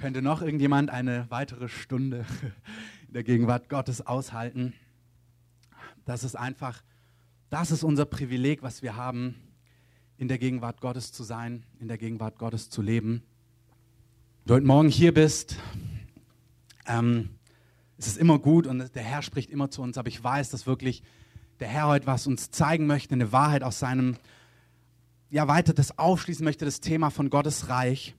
Könnte noch irgendjemand eine weitere Stunde in der Gegenwart Gottes aushalten? Das ist einfach, das ist unser Privileg, was wir haben, in der Gegenwart Gottes zu sein, in der Gegenwart Gottes zu leben. Wenn du heute Morgen hier bist, ähm, es ist immer gut und der Herr spricht immer zu uns, aber ich weiß, dass wirklich der Herr heute was uns zeigen möchte, eine Wahrheit aus seinem, ja, weiter das aufschließen möchte, das Thema von Gottes Reich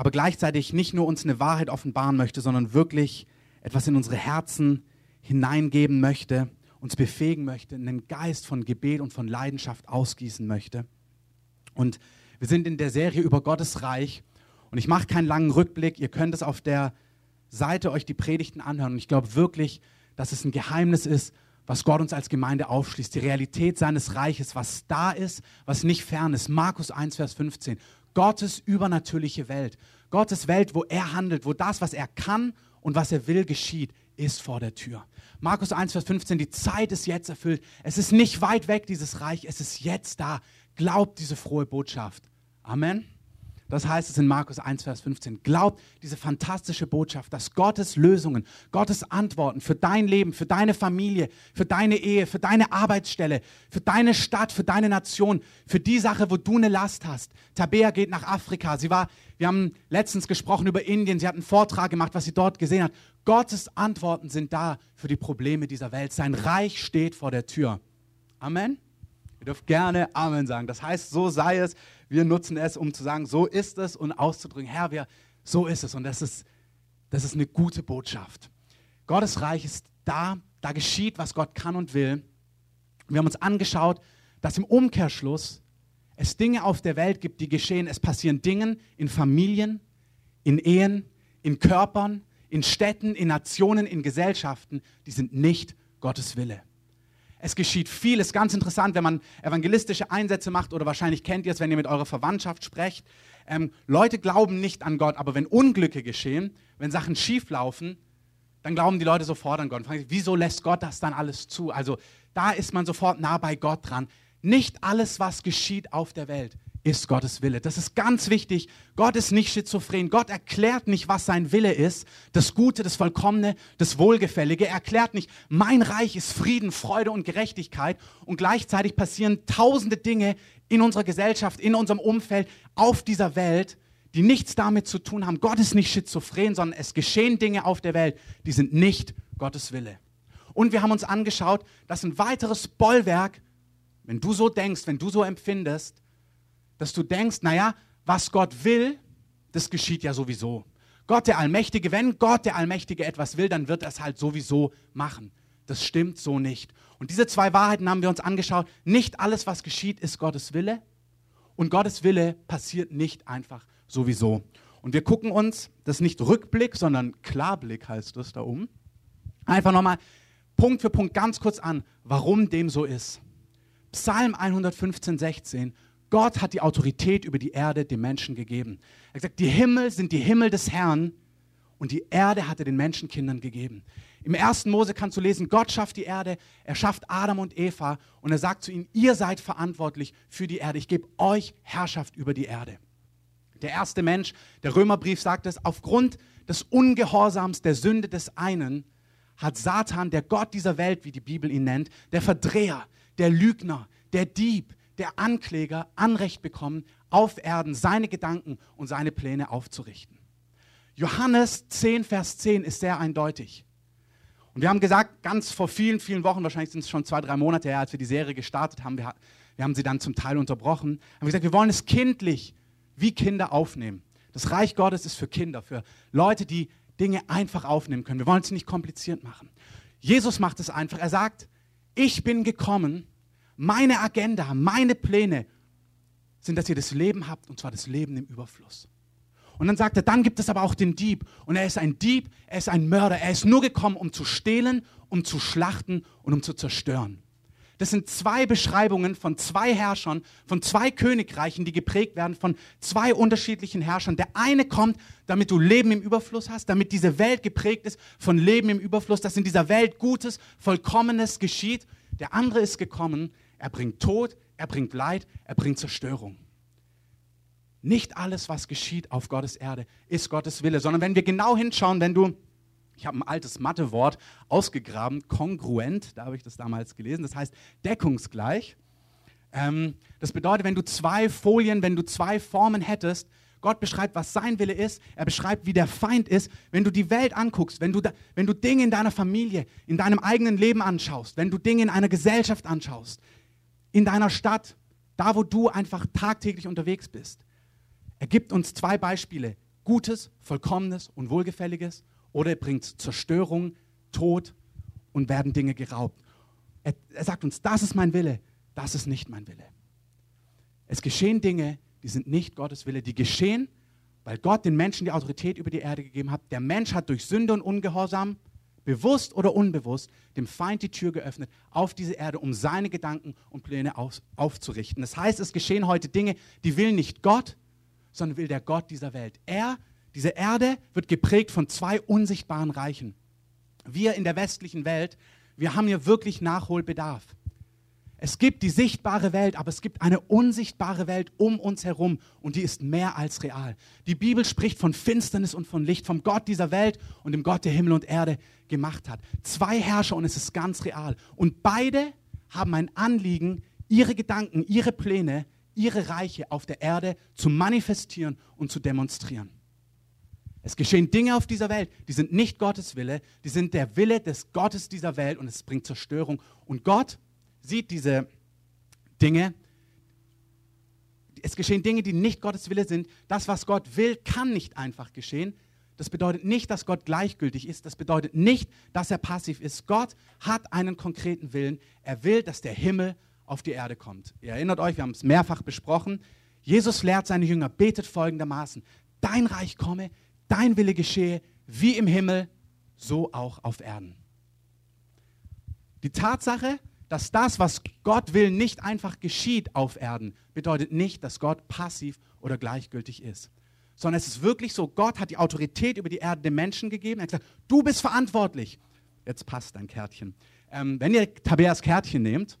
aber gleichzeitig nicht nur uns eine Wahrheit offenbaren möchte, sondern wirklich etwas in unsere Herzen hineingeben möchte, uns befähigen möchte, einen Geist von Gebet und von Leidenschaft ausgießen möchte. Und wir sind in der Serie über Gottes Reich und ich mache keinen langen Rückblick. Ihr könnt es auf der Seite euch die Predigten anhören und ich glaube wirklich, dass es ein Geheimnis ist, was Gott uns als Gemeinde aufschließt, die Realität seines Reiches, was da ist, was nicht fern ist. Markus 1, Vers 15. Gottes übernatürliche Welt. Gottes Welt, wo er handelt, wo das, was er kann und was er will, geschieht, ist vor der Tür. Markus 1, Vers 15, die Zeit ist jetzt erfüllt. Es ist nicht weit weg, dieses Reich, es ist jetzt da. Glaubt diese frohe Botschaft. Amen. Das heißt es in Markus 1, Vers 15. Glaubt diese fantastische Botschaft, dass Gottes Lösungen, Gottes Antworten für dein Leben, für deine Familie, für deine Ehe, für deine Arbeitsstelle, für deine Stadt, für deine Nation, für die Sache, wo du eine Last hast. Tabea geht nach Afrika. Sie war, wir haben letztens gesprochen über Indien. Sie hat einen Vortrag gemacht, was sie dort gesehen hat. Gottes Antworten sind da für die Probleme dieser Welt. Sein Reich steht vor der Tür. Amen. Ihr dürft gerne Amen sagen. Das heißt, so sei es. Wir nutzen es, um zu sagen, so ist es und auszudrücken, Herr, wir, so ist es. Und das ist, das ist eine gute Botschaft. Gottes Reich ist da, da geschieht, was Gott kann und will. Wir haben uns angeschaut, dass im Umkehrschluss es Dinge auf der Welt gibt, die geschehen. Es passieren Dinge in Familien, in Ehen, in Körpern, in Städten, in Nationen, in Gesellschaften, die sind nicht Gottes Wille. Es geschieht viel. Es ist ganz interessant, wenn man evangelistische Einsätze macht oder wahrscheinlich kennt ihr es, wenn ihr mit eurer Verwandtschaft sprecht. Ähm, Leute glauben nicht an Gott, aber wenn Unglücke geschehen, wenn Sachen schief laufen, dann glauben die Leute sofort an Gott. Und fragen sich, wieso lässt Gott das dann alles zu? Also da ist man sofort nah bei Gott dran. Nicht alles, was geschieht auf der Welt, ist Gottes Wille. Das ist ganz wichtig. Gott ist nicht schizophren. Gott erklärt nicht, was sein Wille ist. Das Gute, das Vollkommene, das Wohlgefällige. Er erklärt nicht, mein Reich ist Frieden, Freude und Gerechtigkeit. Und gleichzeitig passieren tausende Dinge in unserer Gesellschaft, in unserem Umfeld, auf dieser Welt, die nichts damit zu tun haben. Gott ist nicht schizophren, sondern es geschehen Dinge auf der Welt, die sind nicht Gottes Wille. Und wir haben uns angeschaut, dass ein weiteres Bollwerk, wenn du so denkst, wenn du so empfindest, dass du denkst, naja, was Gott will, das geschieht ja sowieso. Gott der Allmächtige, wenn Gott der Allmächtige etwas will, dann wird er es halt sowieso machen. Das stimmt so nicht. Und diese zwei Wahrheiten haben wir uns angeschaut. Nicht alles, was geschieht, ist Gottes Wille. Und Gottes Wille passiert nicht einfach sowieso. Und wir gucken uns, das nicht Rückblick, sondern Klarblick heißt das da oben. Einfach nochmal Punkt für Punkt ganz kurz an, warum dem so ist. Psalm 115, 16. Gott hat die Autorität über die Erde dem Menschen gegeben. Er hat gesagt, die Himmel sind die Himmel des Herrn und die Erde hat er den Menschenkindern gegeben. Im ersten Mose kannst du lesen, Gott schafft die Erde, er schafft Adam und Eva und er sagt zu ihnen, ihr seid verantwortlich für die Erde. Ich gebe euch Herrschaft über die Erde. Der erste Mensch, der Römerbrief sagt es, aufgrund des Ungehorsams der Sünde des einen hat Satan, der Gott dieser Welt, wie die Bibel ihn nennt, der Verdreher, der Lügner, der Dieb, der Ankläger Anrecht bekommen, auf Erden seine Gedanken und seine Pläne aufzurichten. Johannes 10, Vers 10 ist sehr eindeutig. Und wir haben gesagt, ganz vor vielen, vielen Wochen, wahrscheinlich sind es schon zwei, drei Monate her, als wir die Serie gestartet haben, wir, wir haben sie dann zum Teil unterbrochen, haben gesagt, wir wollen es kindlich wie Kinder aufnehmen. Das Reich Gottes ist für Kinder, für Leute, die Dinge einfach aufnehmen können. Wir wollen es nicht kompliziert machen. Jesus macht es einfach. Er sagt, ich bin gekommen, meine Agenda, meine Pläne sind, dass ihr das Leben habt, und zwar das Leben im Überfluss. Und dann sagt er, dann gibt es aber auch den Dieb. Und er ist ein Dieb, er ist ein Mörder. Er ist nur gekommen, um zu stehlen, um zu schlachten und um zu zerstören. Das sind zwei Beschreibungen von zwei Herrschern, von zwei Königreichen, die geprägt werden von zwei unterschiedlichen Herrschern. Der eine kommt, damit du Leben im Überfluss hast, damit diese Welt geprägt ist von Leben im Überfluss, dass in dieser Welt Gutes, Vollkommenes geschieht. Der andere ist gekommen, er bringt Tod, er bringt Leid, er bringt Zerstörung. Nicht alles, was geschieht auf Gottes Erde, ist Gottes Wille, sondern wenn wir genau hinschauen, wenn du, ich habe ein altes Mathewort ausgegraben, kongruent, da habe ich das damals gelesen, das heißt deckungsgleich. Ähm, das bedeutet, wenn du zwei Folien, wenn du zwei Formen hättest, Gott beschreibt, was sein Wille ist. Er beschreibt, wie der Feind ist. Wenn du die Welt anguckst, wenn du, da, wenn du Dinge in deiner Familie, in deinem eigenen Leben anschaust, wenn du Dinge in einer Gesellschaft anschaust, in deiner Stadt, da wo du einfach tagtäglich unterwegs bist. Er gibt uns zwei Beispiele. Gutes, Vollkommenes und Wohlgefälliges oder er bringt Zerstörung, Tod und werden Dinge geraubt. Er, er sagt uns, das ist mein Wille, das ist nicht mein Wille. Es geschehen Dinge, die sind nicht Gottes Wille. Die geschehen, weil Gott den Menschen die Autorität über die Erde gegeben hat. Der Mensch hat durch Sünde und Ungehorsam, bewusst oder unbewusst, dem Feind die Tür geöffnet auf diese Erde, um seine Gedanken und Pläne auf, aufzurichten. Das heißt, es geschehen heute Dinge, die will nicht Gott, sondern will der Gott dieser Welt. Er, diese Erde, wird geprägt von zwei unsichtbaren Reichen. Wir in der westlichen Welt, wir haben hier wirklich Nachholbedarf. Es gibt die sichtbare Welt, aber es gibt eine unsichtbare Welt um uns herum und die ist mehr als real. Die Bibel spricht von Finsternis und von Licht, vom Gott dieser Welt und dem Gott, der Himmel und Erde gemacht hat. Zwei Herrscher und es ist ganz real. Und beide haben ein Anliegen, ihre Gedanken, ihre Pläne, ihre Reiche auf der Erde zu manifestieren und zu demonstrieren. Es geschehen Dinge auf dieser Welt, die sind nicht Gottes Wille, die sind der Wille des Gottes dieser Welt und es bringt Zerstörung. Und Gott sieht diese Dinge. Es geschehen Dinge, die nicht Gottes Wille sind. Das, was Gott will, kann nicht einfach geschehen. Das bedeutet nicht, dass Gott gleichgültig ist. Das bedeutet nicht, dass er passiv ist. Gott hat einen konkreten Willen. Er will, dass der Himmel auf die Erde kommt. Ihr erinnert euch, wir haben es mehrfach besprochen. Jesus lehrt seine Jünger, betet folgendermaßen. Dein Reich komme, dein Wille geschehe, wie im Himmel, so auch auf Erden. Die Tatsache, dass das, was Gott will, nicht einfach geschieht auf Erden, bedeutet nicht, dass Gott passiv oder gleichgültig ist. Sondern es ist wirklich so, Gott hat die Autorität über die Erde den Menschen gegeben. Er hat gesagt, du bist verantwortlich. Jetzt passt dein Kärtchen. Ähm, wenn ihr Tabeas Kärtchen nehmt,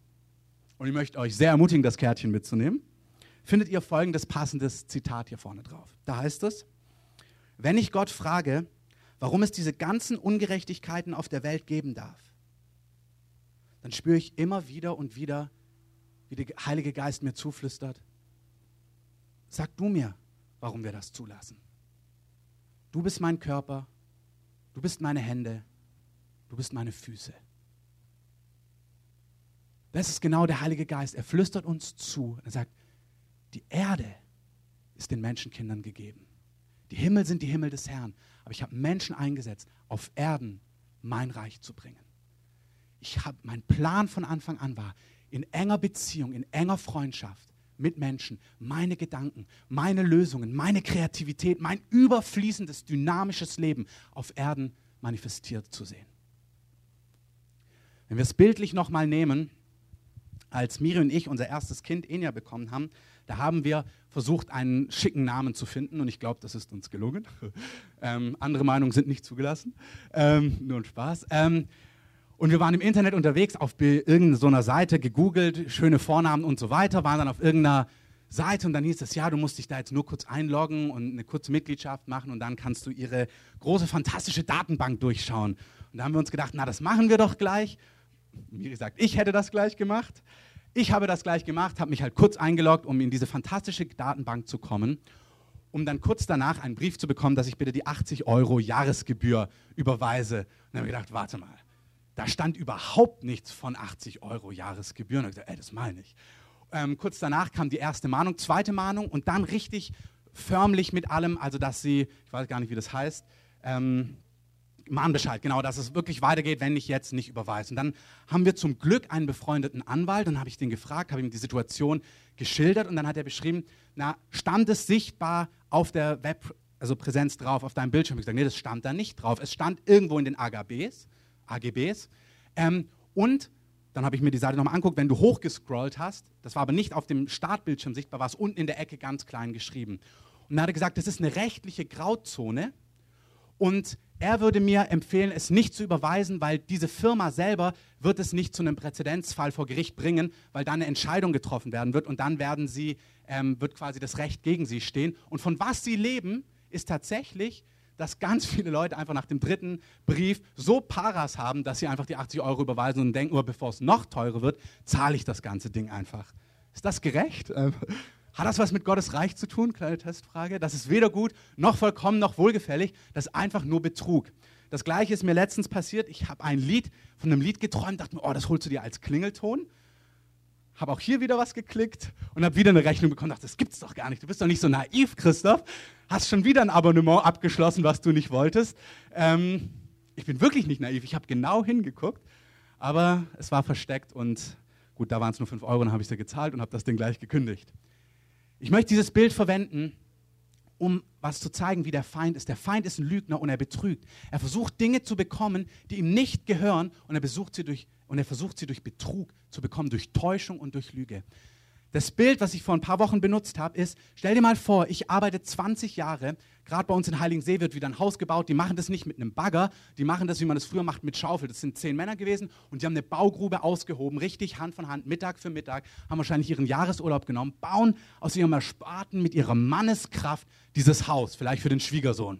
und ich möchte euch sehr ermutigen, das Kärtchen mitzunehmen, findet ihr folgendes passendes Zitat hier vorne drauf. Da heißt es, wenn ich Gott frage, warum es diese ganzen Ungerechtigkeiten auf der Welt geben darf, dann spüre ich immer wieder und wieder, wie der Heilige Geist mir zuflüstert, sag du mir, warum wir das zulassen. Du bist mein Körper, du bist meine Hände, du bist meine Füße. Das ist genau der Heilige Geist. Er flüstert uns zu. Er sagt, die Erde ist den Menschenkindern gegeben. Die Himmel sind die Himmel des Herrn. Aber ich habe Menschen eingesetzt, auf Erden mein Reich zu bringen ich habe, mein Plan von Anfang an war, in enger Beziehung, in enger Freundschaft mit Menschen, meine Gedanken, meine Lösungen, meine Kreativität, mein überfließendes, dynamisches Leben auf Erden manifestiert zu sehen. Wenn wir es bildlich nochmal nehmen, als Miri und ich unser erstes Kind Enya bekommen haben, da haben wir versucht, einen schicken Namen zu finden und ich glaube, das ist uns gelungen. ähm, andere Meinungen sind nicht zugelassen. Ähm, nur ein Spaß. Ähm, und wir waren im Internet unterwegs auf irgendeiner Seite, gegoogelt, schöne Vornamen und so weiter, waren dann auf irgendeiner Seite und dann hieß es, ja, du musst dich da jetzt nur kurz einloggen und eine kurze Mitgliedschaft machen und dann kannst du ihre große, fantastische Datenbank durchschauen. Und da haben wir uns gedacht, na, das machen wir doch gleich. Miri sagt, ich hätte das gleich gemacht. Ich habe das gleich gemacht, habe mich halt kurz eingeloggt, um in diese fantastische Datenbank zu kommen, um dann kurz danach einen Brief zu bekommen, dass ich bitte die 80 Euro Jahresgebühr überweise. Und dann habe ich gedacht, warte mal, da stand überhaupt nichts von 80 Euro Jahresgebühren. Und ich gesagt, ey, das meine ich. Ähm, kurz danach kam die erste Mahnung, zweite Mahnung und dann richtig förmlich mit allem, also dass sie, ich weiß gar nicht, wie das heißt, ähm, Mahnbescheid, genau, dass es wirklich weitergeht, wenn ich jetzt nicht überweise. Und dann haben wir zum Glück einen befreundeten Anwalt, dann habe ich den gefragt, habe ihm die Situation geschildert und dann hat er beschrieben, na, stand es sichtbar auf der Web, also Präsenz drauf, auf deinem Bildschirm? Ich gesagt, nee, das stand da nicht drauf. Es stand irgendwo in den AGBs. AGBs. Ähm, und dann habe ich mir die Seite nochmal angeguckt, wenn du hochgescrollt hast, das war aber nicht auf dem Startbildschirm sichtbar, war es unten in der Ecke ganz klein geschrieben. Und dann hat er gesagt, das ist eine rechtliche Grauzone und er würde mir empfehlen, es nicht zu überweisen, weil diese Firma selber wird es nicht zu einem Präzedenzfall vor Gericht bringen, weil dann eine Entscheidung getroffen werden wird und dann werden sie, ähm, wird quasi das Recht gegen sie stehen. Und von was sie leben, ist tatsächlich, dass ganz viele Leute einfach nach dem dritten Brief so Paras haben, dass sie einfach die 80 Euro überweisen und denken, oh, bevor es noch teurer wird, zahle ich das ganze Ding einfach. Ist das gerecht? Ähm, hat das was mit Gottes Reich zu tun? Kleine Testfrage. Das ist weder gut, noch vollkommen, noch wohlgefällig. Das ist einfach nur Betrug. Das gleiche ist mir letztens passiert. Ich habe ein Lied, von einem Lied geträumt, dachte mir, oh, das holst du dir als Klingelton. Habe auch hier wieder was geklickt und habe wieder eine Rechnung bekommen. Dachte, das gibt's doch gar nicht. Du bist doch nicht so naiv, Christoph. Hast schon wieder ein Abonnement abgeschlossen, was du nicht wolltest. Ähm, ich bin wirklich nicht naiv. Ich habe genau hingeguckt, aber es war versteckt und gut, da waren es nur 5 Euro, dann habe ich sie gezahlt und habe das Ding gleich gekündigt. Ich möchte dieses Bild verwenden, um was zu zeigen, wie der Feind ist. Der Feind ist ein Lügner und er betrügt. Er versucht Dinge zu bekommen, die ihm nicht gehören und er, besucht sie durch, und er versucht sie durch Betrug zu bekommen, durch Täuschung und durch Lüge. Das Bild, was ich vor ein paar Wochen benutzt habe, ist, stell dir mal vor, ich arbeite 20 Jahre, gerade bei uns in Heiligensee wird wieder ein Haus gebaut, die machen das nicht mit einem Bagger, die machen das, wie man das früher macht, mit Schaufel. Das sind zehn Männer gewesen und die haben eine Baugrube ausgehoben, richtig Hand von Hand, Mittag für Mittag, haben wahrscheinlich ihren Jahresurlaub genommen, bauen aus ihrem Ersparten mit ihrer Manneskraft dieses Haus, vielleicht für den Schwiegersohn.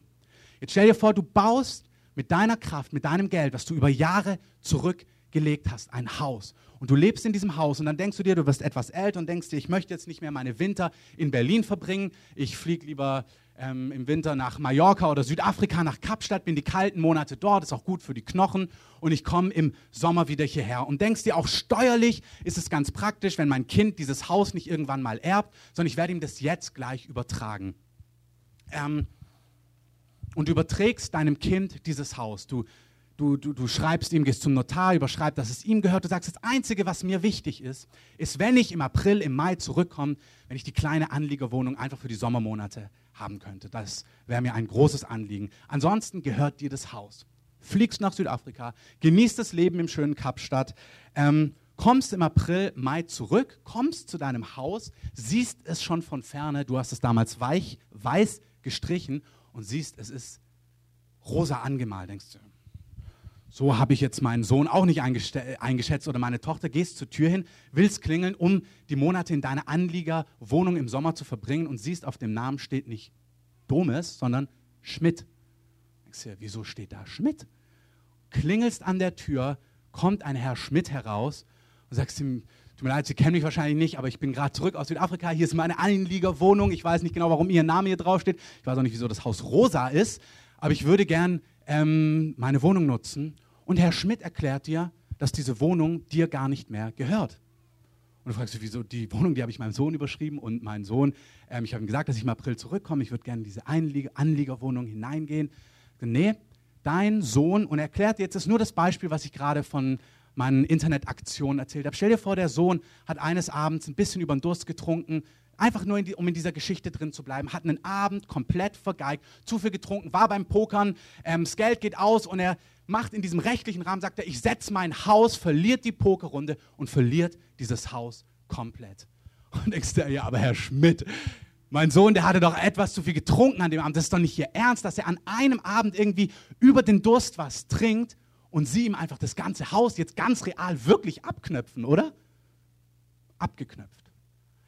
Jetzt stell dir vor, du baust mit deiner Kraft, mit deinem Geld, was du über Jahre zurück gelegt hast, ein Haus. Und du lebst in diesem Haus und dann denkst du dir, du wirst etwas älter und denkst dir, ich möchte jetzt nicht mehr meine Winter in Berlin verbringen. Ich fliege lieber ähm, im Winter nach Mallorca oder Südafrika, nach Kapstadt, bin die kalten Monate dort, ist auch gut für die Knochen und ich komme im Sommer wieder hierher. Und denkst dir, auch steuerlich ist es ganz praktisch, wenn mein Kind dieses Haus nicht irgendwann mal erbt, sondern ich werde ihm das jetzt gleich übertragen. Ähm, und überträgst deinem Kind dieses Haus. Du du, du, du schreibst ihm, gehst zum Notar, überschreibst, dass es ihm gehört. Du sagst, das Einzige, was mir wichtig ist, ist, wenn ich im April, im Mai zurückkomme, wenn ich die kleine Anliegerwohnung einfach für die Sommermonate haben könnte. Das wäre mir ein großes Anliegen. Ansonsten gehört dir das Haus. Fliegst nach Südafrika, genießt das Leben im schönen Kapstadt, ähm, kommst im April, Mai zurück, kommst zu deinem Haus, siehst es schon von ferne, du hast es damals weich, weiß gestrichen und siehst, es ist rosa angemalt, denkst du, so habe ich jetzt meinen Sohn auch nicht eingeschätzt oder meine Tochter. Gehst zur Tür hin, willst klingeln, um die Monate in deiner Anliegerwohnung im Sommer zu verbringen und siehst, auf dem Namen steht nicht Domes, sondern Schmidt. Denkst du, wieso steht da Schmidt? Klingelst an der Tür, kommt ein Herr Schmidt heraus und sagst ihm, tut mir leid, Sie kennen mich wahrscheinlich nicht, aber ich bin gerade zurück aus Südafrika. Hier ist meine Anliegerwohnung. Ich weiß nicht genau, warum Ihr Name hier draufsteht. Ich weiß auch nicht, wieso das Haus rosa ist, aber ich würde gern ähm, meine Wohnung nutzen. Und Herr Schmidt erklärt dir, dass diese Wohnung dir gar nicht mehr gehört. Und du fragst dich, wieso die Wohnung, die habe ich meinem Sohn überschrieben und mein Sohn, ähm, ich habe ihm gesagt, dass ich im April zurückkomme, ich würde gerne in diese Einliege, Anliegerwohnung hineingehen. Nee, dein Sohn, und er erklärt jetzt, das ist nur das Beispiel, was ich gerade von meinen Internetaktionen erzählt habe. Stell dir vor, der Sohn hat eines Abends ein bisschen über den Durst getrunken, einfach nur, die, um in dieser Geschichte drin zu bleiben, hat einen Abend komplett vergeigt, zu viel getrunken, war beim Pokern, ähm, das Geld geht aus und er macht in diesem rechtlichen Rahmen, sagt er, ich setze mein Haus, verliert die Pokerrunde und verliert dieses Haus komplett. Und denkst du, ja, aber Herr Schmidt, mein Sohn, der hatte doch etwas zu viel getrunken an dem Abend. Das ist doch nicht Ihr Ernst, dass er an einem Abend irgendwie über den Durst was trinkt und Sie ihm einfach das ganze Haus jetzt ganz real wirklich abknöpfen, oder? Abgeknöpft.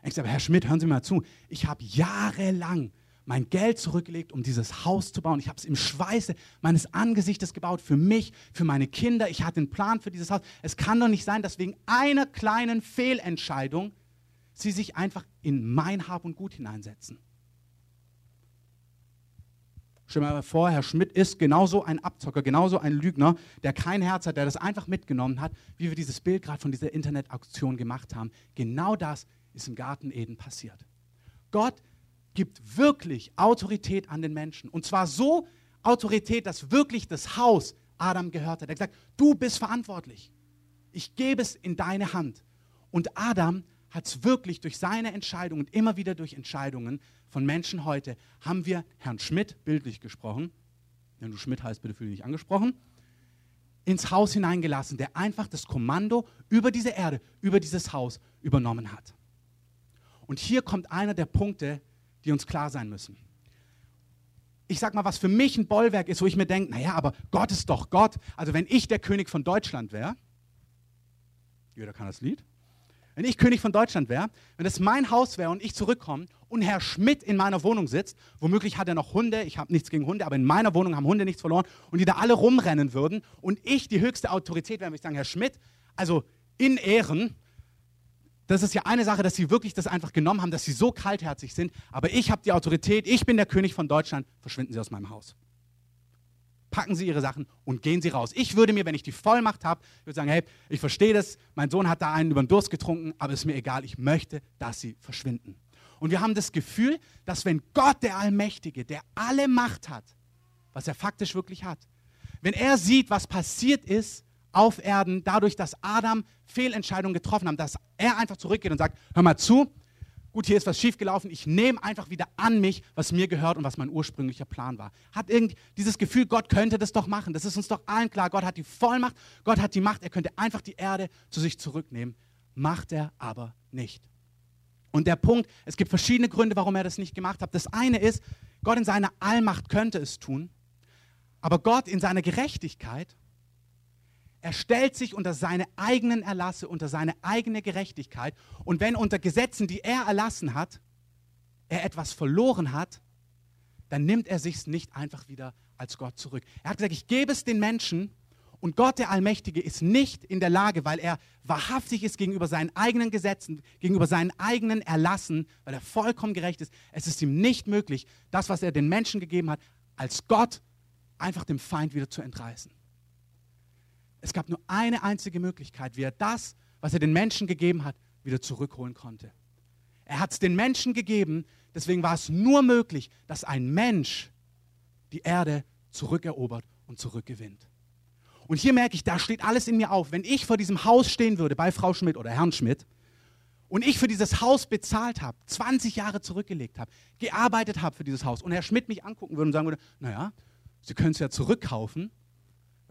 Ich sage, Herr Schmidt, hören Sie mal zu. Ich habe jahrelang mein Geld zurückgelegt, um dieses Haus zu bauen. Ich habe es im Schweiße meines Angesichtes gebaut, für mich, für meine Kinder. Ich hatte einen Plan für dieses Haus. Es kann doch nicht sein, dass wegen einer kleinen Fehlentscheidung Sie sich einfach in mein Hab und Gut hineinsetzen. Stell mal vor, Herr Schmidt ist genauso ein Abzocker, genauso ein Lügner, der kein Herz hat, der das einfach mitgenommen hat, wie wir dieses Bild gerade von dieser Internetauktion gemacht haben. Genau das ist im Garten Eden passiert. Gott gibt wirklich Autorität an den Menschen. Und zwar so Autorität, dass wirklich das Haus Adam gehört hat. Er hat gesagt, du bist verantwortlich. Ich gebe es in deine Hand. Und Adam hat es wirklich durch seine Entscheidungen und immer wieder durch Entscheidungen von Menschen heute, haben wir Herrn Schmidt, bildlich gesprochen, wenn du Schmidt heißt, bitte fühle dich angesprochen, ins Haus hineingelassen, der einfach das Kommando über diese Erde, über dieses Haus übernommen hat. Und hier kommt einer der Punkte, die uns klar sein müssen. ich sag mal, was für mich ein Bollwerk ist, wo ich mir denke, naja, aber Gott ist doch Gott. Also wenn ich der König von Deutschland wäre, jeder kann das Lied, wenn ich König von Deutschland wäre, wenn es mein Haus wäre und ich zurückkomme und Herr Schmidt in meiner Wohnung sitzt, womöglich hat er noch Hunde, ich habe nichts gegen Hunde, aber in meiner Wohnung haben Hunde nichts verloren und die da alle rumrennen würden und ich die höchste Autorität wäre, würde ich sagen, Herr Schmidt, also in Ehren, das ist ja eine Sache, dass sie wirklich das einfach genommen haben, dass sie so kaltherzig sind, aber ich habe die Autorität, ich bin der König von Deutschland, verschwinden Sie aus meinem Haus. Packen Sie Ihre Sachen und gehen Sie raus. Ich würde mir, wenn ich die Vollmacht habe, würde sagen, hey, ich verstehe das, mein Sohn hat da einen über den Durst getrunken, aber ist mir egal, ich möchte, dass Sie verschwinden. Und wir haben das Gefühl, dass wenn Gott, der Allmächtige, der alle Macht hat, was er faktisch wirklich hat, wenn er sieht, was passiert ist auf Erden, dadurch, dass Adam Fehlentscheidungen getroffen hat, dass er einfach zurückgeht und sagt, hör mal zu, gut, hier ist was schiefgelaufen, ich nehme einfach wieder an mich, was mir gehört und was mein ursprünglicher Plan war. Hat irgend dieses Gefühl, Gott könnte das doch machen. Das ist uns doch allen klar. Gott hat die Vollmacht, Gott hat die Macht, er könnte einfach die Erde zu sich zurücknehmen. Macht er aber nicht. Und der Punkt, es gibt verschiedene Gründe, warum er das nicht gemacht hat. Das eine ist, Gott in seiner Allmacht könnte es tun, aber Gott in seiner Gerechtigkeit er stellt sich unter seine eigenen Erlasse, unter seine eigene Gerechtigkeit. Und wenn unter Gesetzen, die er erlassen hat, er etwas verloren hat, dann nimmt er sich nicht einfach wieder als Gott zurück. Er hat gesagt, ich gebe es den Menschen und Gott der Allmächtige ist nicht in der Lage, weil er wahrhaftig ist gegenüber seinen eigenen Gesetzen, gegenüber seinen eigenen Erlassen, weil er vollkommen gerecht ist. Es ist ihm nicht möglich, das, was er den Menschen gegeben hat, als Gott einfach dem Feind wieder zu entreißen. Es gab nur eine einzige Möglichkeit, wie er das, was er den Menschen gegeben hat, wieder zurückholen konnte. Er hat es den Menschen gegeben, deswegen war es nur möglich, dass ein Mensch die Erde zurückerobert und zurückgewinnt. Und hier merke ich, da steht alles in mir auf. Wenn ich vor diesem Haus stehen würde, bei Frau Schmidt oder Herrn Schmidt, und ich für dieses Haus bezahlt habe, 20 Jahre zurückgelegt habe, gearbeitet habe für dieses Haus und Herr Schmidt mich angucken würde und sagen würde, naja, Sie können es ja zurückkaufen,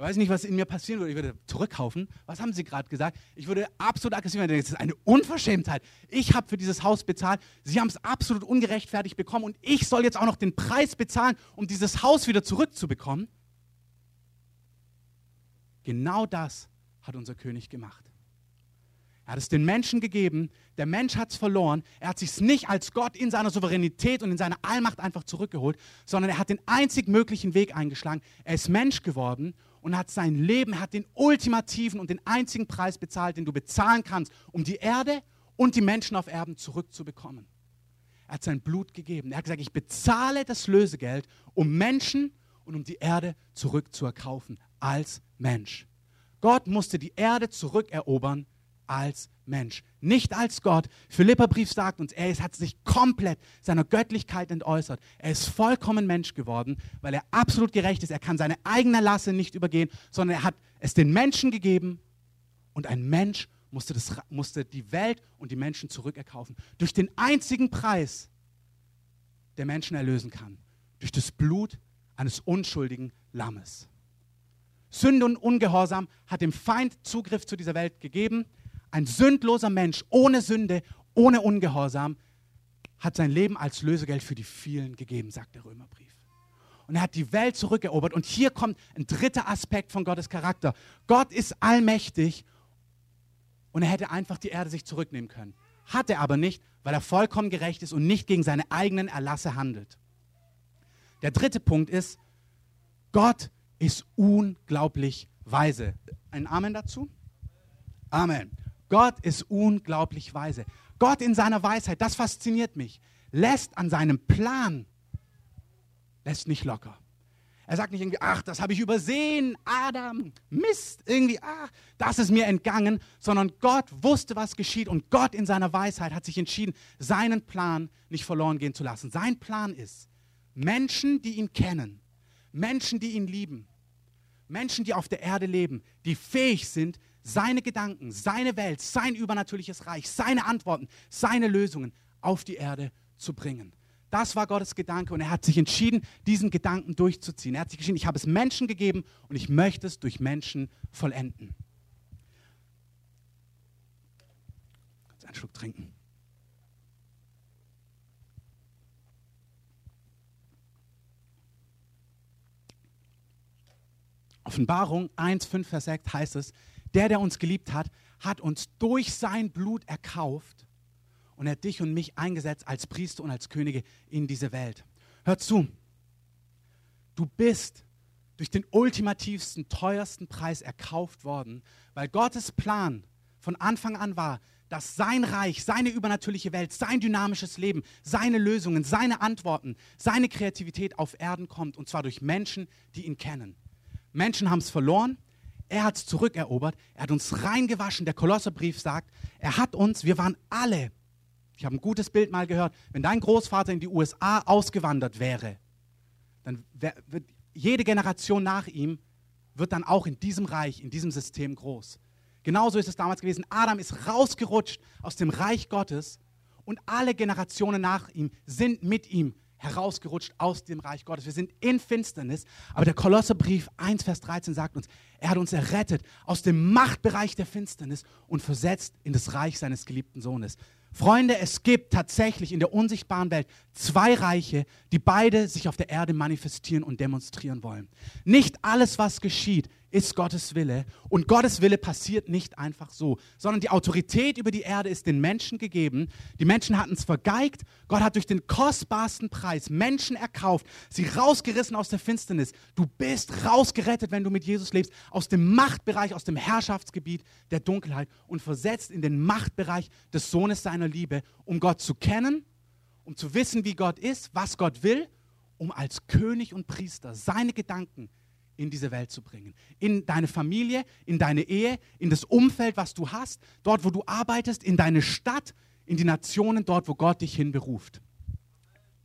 weiß nicht, was in mir passieren würde. Ich würde zurückkaufen. Was haben Sie gerade gesagt? Ich würde absolut aggressiv werden. Das ist eine Unverschämtheit. Ich habe für dieses Haus bezahlt. Sie haben es absolut ungerechtfertigt bekommen und ich soll jetzt auch noch den Preis bezahlen, um dieses Haus wieder zurückzubekommen. Genau das hat unser König gemacht. Er hat es den Menschen gegeben, der Mensch hat es verloren, er hat sich nicht als Gott in seiner Souveränität und in seiner Allmacht einfach zurückgeholt, sondern er hat den einzig möglichen Weg eingeschlagen. Er ist Mensch geworden und hat sein Leben, hat den ultimativen und den einzigen Preis bezahlt, den du bezahlen kannst, um die Erde und die Menschen auf Erden zurückzubekommen. Er hat sein Blut gegeben. Er hat gesagt, ich bezahle das Lösegeld, um Menschen und um die Erde zurückzuerkaufen als Mensch. Gott musste die Erde zurückerobern als Mensch, nicht als Gott. Philipperbrief sagt uns, er hat sich komplett seiner Göttlichkeit entäußert. Er ist vollkommen Mensch geworden, weil er absolut gerecht ist. Er kann seine eigene Lasse nicht übergehen, sondern er hat es den Menschen gegeben und ein Mensch musste, das, musste die Welt und die Menschen zurückerkaufen. Durch den einzigen Preis, der Menschen erlösen kann. Durch das Blut eines unschuldigen Lammes. Sünde und Ungehorsam hat dem Feind Zugriff zu dieser Welt gegeben. Ein sündloser Mensch ohne Sünde, ohne Ungehorsam hat sein Leben als Lösegeld für die vielen gegeben, sagt der Römerbrief. Und er hat die Welt zurückerobert. Und hier kommt ein dritter Aspekt von Gottes Charakter. Gott ist allmächtig und er hätte einfach die Erde sich zurücknehmen können. Hat er aber nicht, weil er vollkommen gerecht ist und nicht gegen seine eigenen Erlasse handelt. Der dritte Punkt ist, Gott ist unglaublich weise. Ein Amen dazu? Amen. Gott ist unglaublich weise. Gott in seiner Weisheit, das fasziniert mich, lässt an seinem Plan, lässt nicht locker. Er sagt nicht irgendwie, ach, das habe ich übersehen, Adam, Mist, irgendwie, ach, das ist mir entgangen, sondern Gott wusste, was geschieht und Gott in seiner Weisheit hat sich entschieden, seinen Plan nicht verloren gehen zu lassen. Sein Plan ist, Menschen, die ihn kennen, Menschen, die ihn lieben, Menschen, die auf der Erde leben, die fähig sind, seine Gedanken, seine Welt, sein übernatürliches Reich, seine Antworten, seine Lösungen auf die Erde zu bringen. Das war Gottes Gedanke und er hat sich entschieden, diesen Gedanken durchzuziehen. Er hat sich entschieden, ich habe es Menschen gegeben und ich möchte es durch Menschen vollenden. Kannst einen Schluck trinken. Offenbarung 1, 5, Vers 6 heißt es, der, der uns geliebt hat, hat uns durch sein Blut erkauft und er hat dich und mich eingesetzt als Priester und als Könige in diese Welt. Hör zu, du bist durch den ultimativsten, teuersten Preis erkauft worden, weil Gottes Plan von Anfang an war, dass sein Reich, seine übernatürliche Welt, sein dynamisches Leben, seine Lösungen, seine Antworten, seine Kreativität auf Erden kommt, und zwar durch Menschen, die ihn kennen. Menschen haben es verloren, er hat es zurückerobert, er hat uns reingewaschen. Der Kolosserbrief sagt, er hat uns, wir waren alle, ich habe ein gutes Bild mal gehört, wenn dein Großvater in die USA ausgewandert wäre, dann wär, wird jede Generation nach ihm wird dann auch in diesem Reich, in diesem System groß. Genauso ist es damals gewesen. Adam ist rausgerutscht aus dem Reich Gottes und alle Generationen nach ihm sind mit ihm herausgerutscht aus dem Reich Gottes. Wir sind in Finsternis, aber der Kolosserbrief 1, Vers 13 sagt uns, er hat uns errettet aus dem Machtbereich der Finsternis und versetzt in das Reich seines geliebten Sohnes. Freunde, es gibt tatsächlich in der unsichtbaren Welt zwei Reiche, die beide sich auf der Erde manifestieren und demonstrieren wollen. Nicht alles, was geschieht, ist Gottes Wille. Und Gottes Wille passiert nicht einfach so, sondern die Autorität über die Erde ist den Menschen gegeben. Die Menschen hatten es vergeigt. Gott hat durch den kostbarsten Preis Menschen erkauft, sie rausgerissen aus der Finsternis. Du bist rausgerettet, wenn du mit Jesus lebst, aus dem Machtbereich, aus dem Herrschaftsgebiet der Dunkelheit und versetzt in den Machtbereich des Sohnes seiner Liebe, um Gott zu kennen, um zu wissen, wie Gott ist, was Gott will, um als König und Priester seine Gedanken in diese Welt zu bringen. In deine Familie, in deine Ehe, in das Umfeld, was du hast, dort, wo du arbeitest, in deine Stadt, in die Nationen, dort, wo Gott dich hinberuft.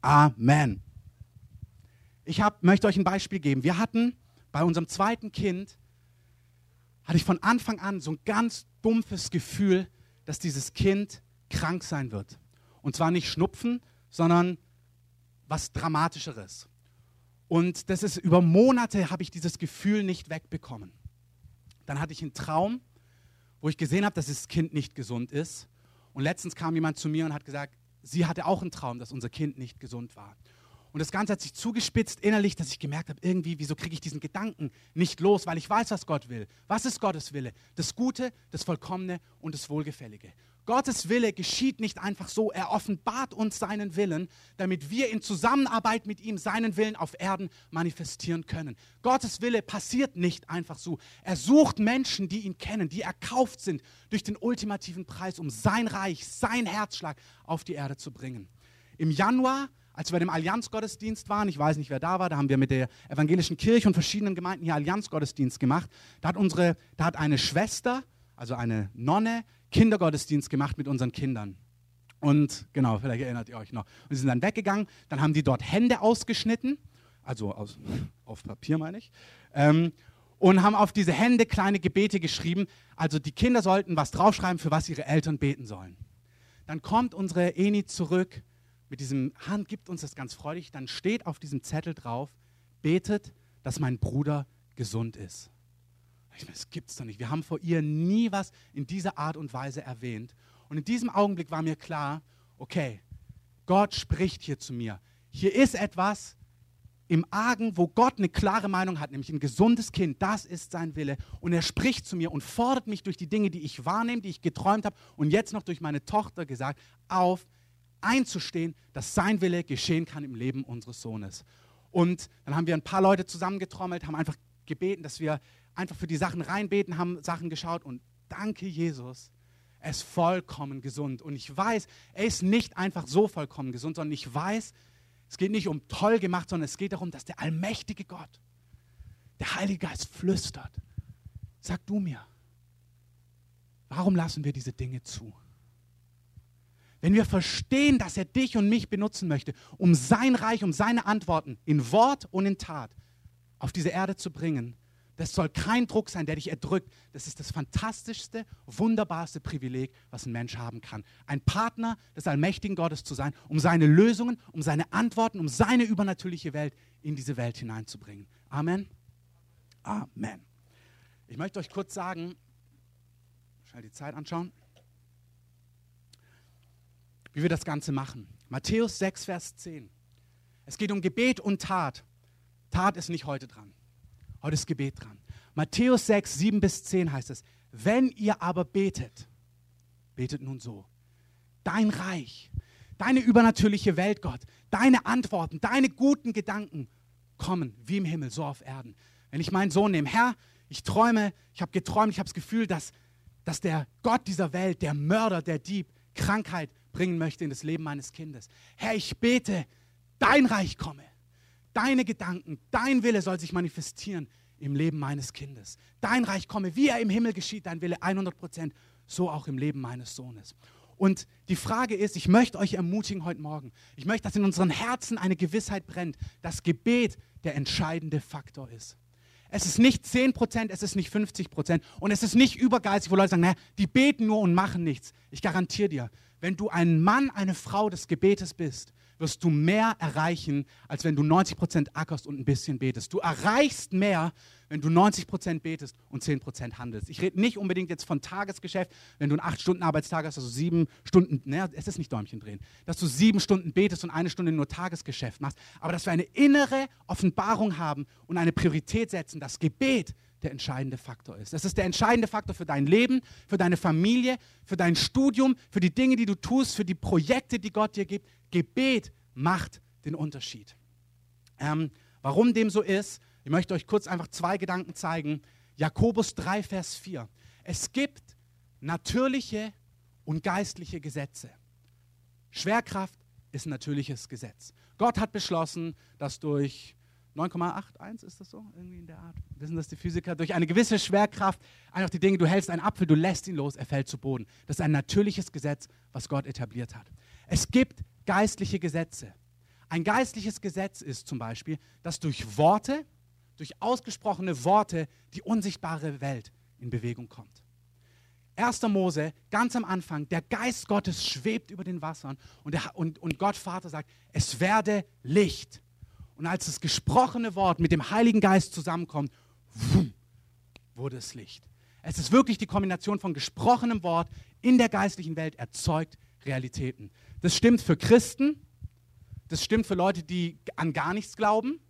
Amen. Ich hab, möchte euch ein Beispiel geben. Wir hatten bei unserem zweiten Kind, hatte ich von Anfang an so ein ganz dumpfes Gefühl, dass dieses Kind krank sein wird. Und zwar nicht Schnupfen, sondern was Dramatischeres. Und das ist über Monate habe ich dieses Gefühl nicht wegbekommen. Dann hatte ich einen Traum, wo ich gesehen habe, dass das Kind nicht gesund ist. Und letztens kam jemand zu mir und hat gesagt, sie hatte auch einen Traum, dass unser Kind nicht gesund war. Und das Ganze hat sich zugespitzt innerlich, dass ich gemerkt habe, irgendwie, wieso kriege ich diesen Gedanken nicht los, weil ich weiß, was Gott will. Was ist Gottes Wille? Das Gute, das Vollkommene und das Wohlgefällige. Gottes Wille geschieht nicht einfach so. Er offenbart uns seinen Willen, damit wir in Zusammenarbeit mit ihm seinen Willen auf Erden manifestieren können. Gottes Wille passiert nicht einfach so. Er sucht Menschen, die ihn kennen, die erkauft sind durch den ultimativen Preis, um sein Reich, sein Herzschlag auf die Erde zu bringen. Im Januar als wir bei dem Allianzgottesdienst waren, ich weiß nicht, wer da war, da haben wir mit der evangelischen Kirche und verschiedenen Gemeinden hier Allianzgottesdienst gemacht. Da hat, unsere, da hat eine Schwester, also eine Nonne, Kindergottesdienst gemacht mit unseren Kindern. Und genau, vielleicht erinnert ihr euch noch. Und sie sind dann weggegangen, dann haben die dort Hände ausgeschnitten, also aus, auf Papier meine ich, ähm, und haben auf diese Hände kleine Gebete geschrieben. Also die Kinder sollten was draufschreiben, für was ihre Eltern beten sollen. Dann kommt unsere Eni zurück mit diesem Hand, gibt uns das ganz freudig, dann steht auf diesem Zettel drauf, betet, dass mein Bruder gesund ist. Ich meine, das gibt es doch nicht. Wir haben vor ihr nie was in dieser Art und Weise erwähnt. Und in diesem Augenblick war mir klar, okay, Gott spricht hier zu mir. Hier ist etwas im Argen, wo Gott eine klare Meinung hat, nämlich ein gesundes Kind, das ist sein Wille. Und er spricht zu mir und fordert mich durch die Dinge, die ich wahrnehme, die ich geträumt habe und jetzt noch durch meine Tochter gesagt, auf, einzustehen, dass sein Wille geschehen kann im Leben unseres Sohnes. Und dann haben wir ein paar Leute zusammengetrommelt, haben einfach gebeten, dass wir einfach für die Sachen reinbeten, haben Sachen geschaut und danke Jesus, er ist vollkommen gesund. Und ich weiß, er ist nicht einfach so vollkommen gesund, sondern ich weiß, es geht nicht um toll gemacht, sondern es geht darum, dass der allmächtige Gott, der Heilige Geist flüstert. Sag du mir, warum lassen wir diese Dinge zu? Wenn wir verstehen, dass er dich und mich benutzen möchte, um sein Reich, um seine Antworten in Wort und in Tat auf diese Erde zu bringen, das soll kein Druck sein, der dich erdrückt. Das ist das fantastischste, wunderbarste Privileg, was ein Mensch haben kann. Ein Partner des allmächtigen Gottes zu sein, um seine Lösungen, um seine Antworten, um seine übernatürliche Welt in diese Welt hineinzubringen. Amen. Amen. Ich möchte euch kurz sagen, schnell die Zeit anschauen wie wir das Ganze machen. Matthäus 6, Vers 10. Es geht um Gebet und Tat. Tat ist nicht heute dran. Heute ist Gebet dran. Matthäus 6, 7 bis 10 heißt es, wenn ihr aber betet, betet nun so, dein Reich, deine übernatürliche Welt, Gott, deine Antworten, deine guten Gedanken kommen wie im Himmel, so auf Erden. Wenn ich meinen Sohn nehme, Herr, ich träume, ich habe geträumt, ich habe das Gefühl, dass, dass der Gott dieser Welt, der Mörder, der Dieb, Krankheit bringen möchte in das Leben meines Kindes. Herr, ich bete, dein Reich komme, deine Gedanken, dein Wille soll sich manifestieren im Leben meines Kindes. Dein Reich komme, wie er im Himmel geschieht, dein Wille 100 Prozent, so auch im Leben meines Sohnes. Und die Frage ist, ich möchte euch ermutigen heute Morgen, ich möchte, dass in unseren Herzen eine Gewissheit brennt, dass Gebet der entscheidende Faktor ist. Es ist nicht 10 Prozent, es ist nicht 50 Prozent und es ist nicht übergeistig, wo Leute sagen, naja, die beten nur und machen nichts. Ich garantiere dir, wenn du ein Mann, eine Frau des Gebetes bist, wirst du mehr erreichen, als wenn du 90 Prozent ackerst und ein bisschen betest. Du erreichst mehr, wenn du 90 Prozent betest und 10 Prozent handelst. Ich rede nicht unbedingt jetzt von Tagesgeschäft, wenn du einen 8-Stunden-Arbeitstag hast, also sieben Stunden, naja, es ist nicht Däumchen drehen, dass du sieben Stunden betest und eine Stunde nur Tagesgeschäft machst, aber dass wir eine innere Offenbarung haben und eine Priorität setzen, das Gebet der entscheidende Faktor ist. Das ist der entscheidende Faktor für dein Leben, für deine Familie, für dein Studium, für die Dinge, die du tust, für die Projekte, die Gott dir gibt. Gebet macht den Unterschied. Ähm, warum dem so ist, ich möchte euch kurz einfach zwei Gedanken zeigen. Jakobus 3, Vers 4. Es gibt natürliche und geistliche Gesetze. Schwerkraft ist ein natürliches Gesetz. Gott hat beschlossen, dass durch 9,81 ist das so? Irgendwie in der Art. Wissen das die Physiker? Durch eine gewisse Schwerkraft, einfach die Dinge, du hältst einen Apfel, du lässt ihn los, er fällt zu Boden. Das ist ein natürliches Gesetz, was Gott etabliert hat. Es gibt geistliche Gesetze. Ein geistliches Gesetz ist zum Beispiel, dass durch Worte, durch ausgesprochene Worte die unsichtbare Welt in Bewegung kommt. 1. Mose, ganz am Anfang, der Geist Gottes schwebt über den Wassern und, der, und, und Gott Vater sagt, es werde Licht. Und als das gesprochene Wort mit dem Heiligen Geist zusammenkommt, wurde es Licht. Es ist wirklich die Kombination von gesprochenem Wort in der geistlichen Welt erzeugt Realitäten. Das stimmt für Christen, das stimmt für Leute, die an gar nichts glauben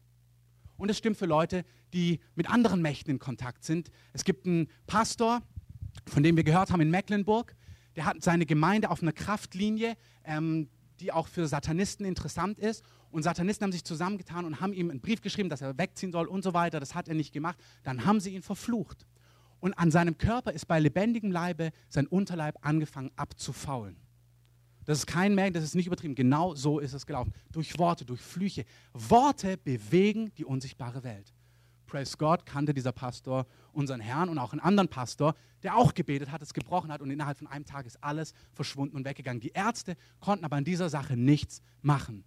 und es stimmt für Leute, die mit anderen Mächten in Kontakt sind. Es gibt einen Pastor, von dem wir gehört haben in Mecklenburg, der hat seine Gemeinde auf einer Kraftlinie, ähm, die auch für Satanisten interessant ist. Und Satanisten haben sich zusammengetan und haben ihm einen Brief geschrieben, dass er wegziehen soll und so weiter. Das hat er nicht gemacht. Dann haben sie ihn verflucht. Und an seinem Körper ist bei lebendigem Leibe sein Unterleib angefangen abzufaulen. Das ist kein Märchen, das ist nicht übertrieben. Genau so ist es gelaufen. Durch Worte, durch Flüche. Worte bewegen die unsichtbare Welt. Praise God kannte dieser Pastor unseren Herrn und auch einen anderen Pastor, der auch gebetet hat, es gebrochen hat und innerhalb von einem Tag ist alles verschwunden und weggegangen. Die Ärzte konnten aber an dieser Sache nichts machen.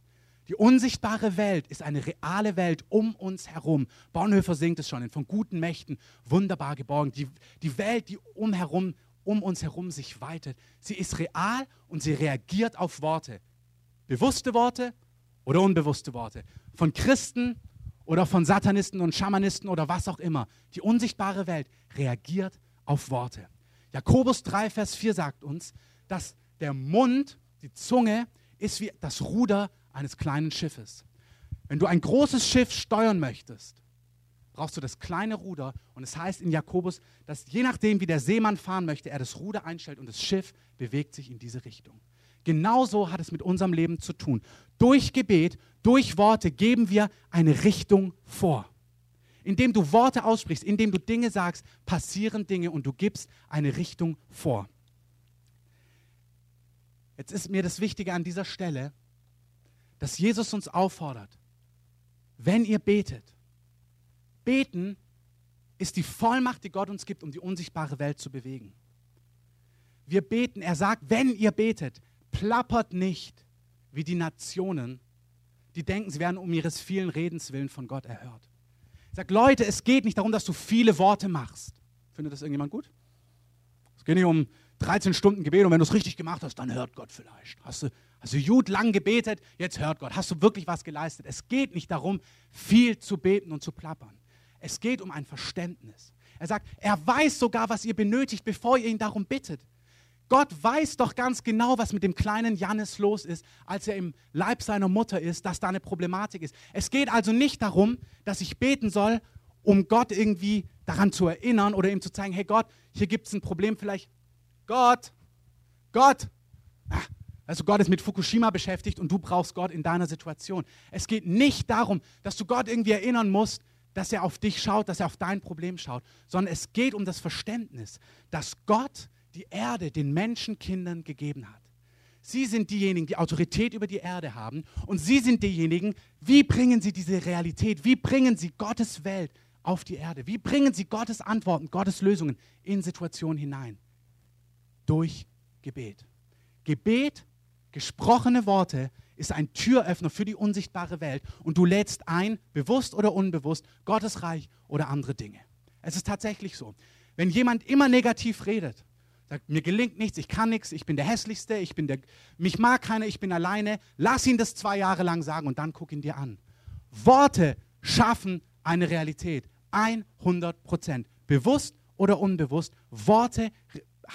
Die unsichtbare Welt ist eine reale Welt um uns herum. Bonhoeffer singt es schon, von guten Mächten wunderbar geborgen. Die, die Welt, die umherum um uns herum sich weitet. Sie ist real und sie reagiert auf Worte. Bewusste Worte oder unbewusste Worte. Von Christen oder von Satanisten und Schamanisten oder was auch immer. Die unsichtbare Welt reagiert auf Worte. Jakobus 3, Vers 4 sagt uns, dass der Mund, die Zunge, ist wie das Ruder eines kleinen Schiffes. Wenn du ein großes Schiff steuern möchtest, brauchst du das kleine Ruder. Und es heißt in Jakobus, dass je nachdem, wie der Seemann fahren möchte, er das Ruder einstellt und das Schiff bewegt sich in diese Richtung. Genauso hat es mit unserem Leben zu tun. Durch Gebet, durch Worte geben wir eine Richtung vor. Indem du Worte aussprichst, indem du Dinge sagst, passieren Dinge und du gibst eine Richtung vor. Jetzt ist mir das Wichtige an dieser Stelle, dass Jesus uns auffordert, wenn ihr betet, Beten ist die Vollmacht, die Gott uns gibt, um die unsichtbare Welt zu bewegen. Wir beten, er sagt, wenn ihr betet, plappert nicht wie die Nationen, die denken, sie werden um ihres vielen Redens willen von Gott erhört. Er sagt, Leute, es geht nicht darum, dass du viele Worte machst. Findet das irgendjemand gut? Es geht nicht um 13 Stunden Gebet und wenn du es richtig gemacht hast, dann hört Gott vielleicht. Hast du, hast du gut lang gebetet, jetzt hört Gott. Hast du wirklich was geleistet? Es geht nicht darum, viel zu beten und zu plappern. Es geht um ein Verständnis. Er sagt, er weiß sogar, was ihr benötigt, bevor ihr ihn darum bittet. Gott weiß doch ganz genau, was mit dem kleinen Jannis los ist, als er im Leib seiner Mutter ist, dass da eine Problematik ist. Es geht also nicht darum, dass ich beten soll, um Gott irgendwie daran zu erinnern oder ihm zu zeigen, hey Gott, hier gibt es ein Problem vielleicht. Gott, Gott. Also Gott ist mit Fukushima beschäftigt und du brauchst Gott in deiner Situation. Es geht nicht darum, dass du Gott irgendwie erinnern musst, dass er auf dich schaut, dass er auf dein Problem schaut, sondern es geht um das Verständnis, dass Gott die Erde den Menschenkindern gegeben hat. Sie sind diejenigen, die Autorität über die Erde haben und sie sind diejenigen, wie bringen sie diese Realität, wie bringen sie Gottes Welt auf die Erde, wie bringen sie Gottes Antworten, Gottes Lösungen in Situationen hinein. Durch Gebet. Gebet, gesprochene Worte, ist ein Türöffner für die unsichtbare Welt und du lädst ein, bewusst oder unbewusst, Gottes Reich oder andere Dinge. Es ist tatsächlich so. Wenn jemand immer negativ redet, sagt, mir gelingt nichts, ich kann nichts, ich bin der Hässlichste, ich bin der, mich mag keiner, ich bin alleine, lass ihn das zwei Jahre lang sagen und dann guck ihn dir an. Worte schaffen eine Realität. 100 Prozent. Bewusst oder unbewusst. Worte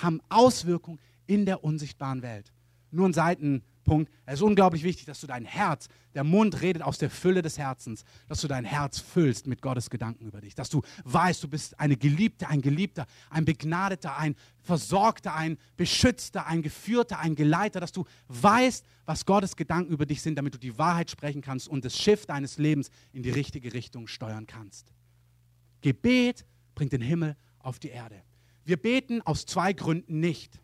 haben Auswirkungen in der unsichtbaren Welt. Nur ein Seitenpunkt. Es ist unglaublich wichtig, dass du dein Herz, der Mund redet aus der Fülle des Herzens, dass du dein Herz füllst mit Gottes Gedanken über dich. Dass du weißt, du bist eine Geliebte, ein Geliebter, ein Begnadeter, ein Versorgter, ein Beschützter, ein Geführter, ein Geleiter. Dass du weißt, was Gottes Gedanken über dich sind, damit du die Wahrheit sprechen kannst und das Schiff deines Lebens in die richtige Richtung steuern kannst. Gebet bringt den Himmel auf die Erde. Wir beten aus zwei Gründen nicht.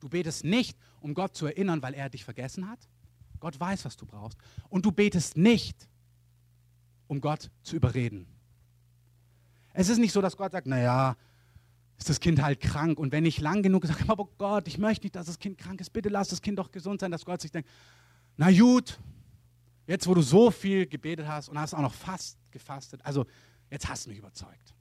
Du betest nicht, um Gott zu erinnern, weil er dich vergessen hat. Gott weiß, was du brauchst. Und du betest nicht, um Gott zu überreden. Es ist nicht so, dass Gott sagt, naja, ist das Kind halt krank. Und wenn ich lang genug sage, aber Gott, ich möchte nicht, dass das Kind krank ist, bitte lass das Kind doch gesund sein, dass Gott sich denkt, na gut, jetzt wo du so viel gebetet hast und hast auch noch fast gefastet, also jetzt hast du mich überzeugt.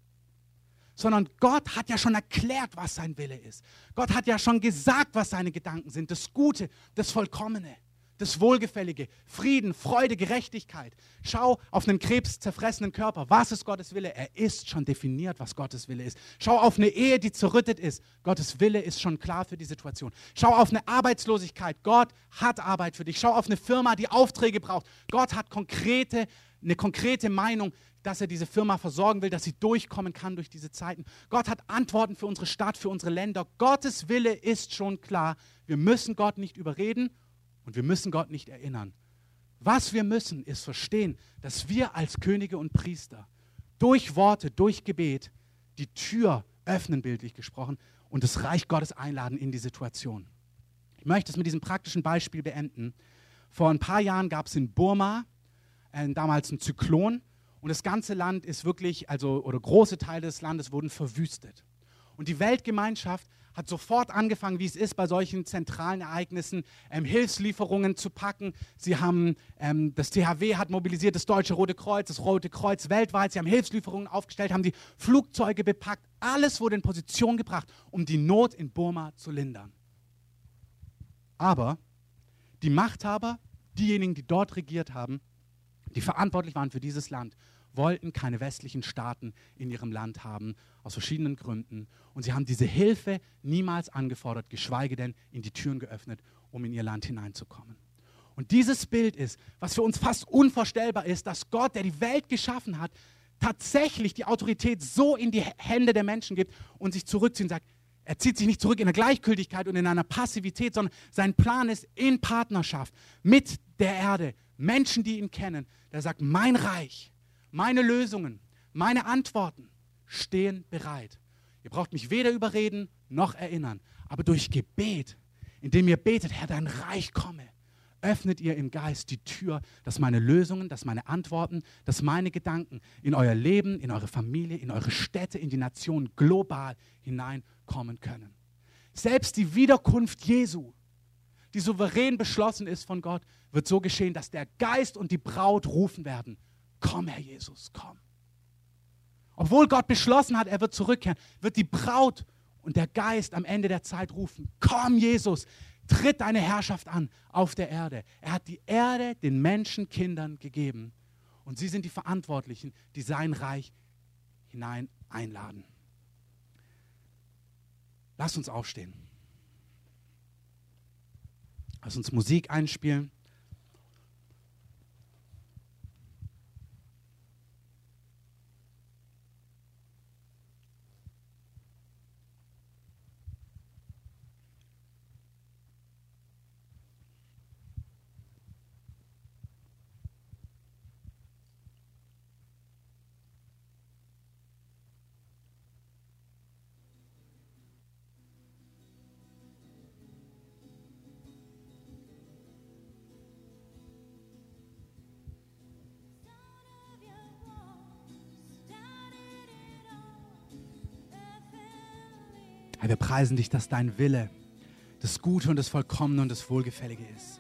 Sondern Gott hat ja schon erklärt, was sein Wille ist. Gott hat ja schon gesagt, was seine Gedanken sind. Das Gute, das Vollkommene, das Wohlgefällige, Frieden, Freude, Gerechtigkeit. Schau auf einen krebszerfressenen Körper. Was ist Gottes Wille? Er ist schon definiert, was Gottes Wille ist. Schau auf eine Ehe, die zerrüttet ist. Gottes Wille ist schon klar für die Situation. Schau auf eine Arbeitslosigkeit. Gott hat Arbeit für dich. Schau auf eine Firma, die Aufträge braucht. Gott hat konkrete eine konkrete Meinung, dass er diese Firma versorgen will, dass sie durchkommen kann durch diese Zeiten. Gott hat Antworten für unsere Stadt, für unsere Länder. Gottes Wille ist schon klar. Wir müssen Gott nicht überreden und wir müssen Gott nicht erinnern. Was wir müssen, ist verstehen, dass wir als Könige und Priester durch Worte, durch Gebet die Tür öffnen, bildlich gesprochen, und das Reich Gottes einladen in die Situation. Ich möchte es mit diesem praktischen Beispiel beenden. Vor ein paar Jahren gab es in Burma äh, damals ein Zyklon und das ganze Land ist wirklich, also oder große Teile des Landes wurden verwüstet. Und die Weltgemeinschaft hat sofort angefangen, wie es ist bei solchen zentralen Ereignissen, ähm, Hilfslieferungen zu packen. Sie haben, ähm, das THW hat mobilisiert, das Deutsche Rote Kreuz, das Rote Kreuz weltweit. Sie haben Hilfslieferungen aufgestellt, haben die Flugzeuge bepackt. Alles wurde in Position gebracht, um die Not in Burma zu lindern. Aber die Machthaber, diejenigen, die dort regiert haben, die verantwortlich waren für dieses Land, wollten keine westlichen Staaten in ihrem Land haben, aus verschiedenen Gründen. Und sie haben diese Hilfe niemals angefordert, geschweige denn in die Türen geöffnet, um in ihr Land hineinzukommen. Und dieses Bild ist, was für uns fast unvorstellbar ist, dass Gott, der die Welt geschaffen hat, tatsächlich die Autorität so in die Hände der Menschen gibt und sich zurückzieht und sagt, er zieht sich nicht zurück in der Gleichgültigkeit und in einer Passivität, sondern sein Plan ist in Partnerschaft mit der Erde, Menschen, die ihn kennen, der sagt, mein Reich, meine Lösungen, meine Antworten stehen bereit. Ihr braucht mich weder überreden noch erinnern, aber durch Gebet, indem ihr betet, Herr, dein Reich komme, öffnet ihr im Geist die Tür, dass meine Lösungen, dass meine Antworten, dass meine Gedanken in euer Leben, in eure Familie, in eure Städte, in die Nation global hineinkommen können. Selbst die Wiederkunft Jesu die souverän beschlossen ist von Gott, wird so geschehen, dass der Geist und die Braut rufen werden, komm Herr Jesus, komm. Obwohl Gott beschlossen hat, er wird zurückkehren, wird die Braut und der Geist am Ende der Zeit rufen, komm Jesus, tritt deine Herrschaft an auf der Erde. Er hat die Erde den Menschenkindern gegeben und sie sind die Verantwortlichen, die sein Reich hinein einladen. Lass uns aufstehen. Lass uns Musik einspielen. Herr, wir preisen dich, dass dein Wille das Gute und das Vollkommene und das Wohlgefällige ist.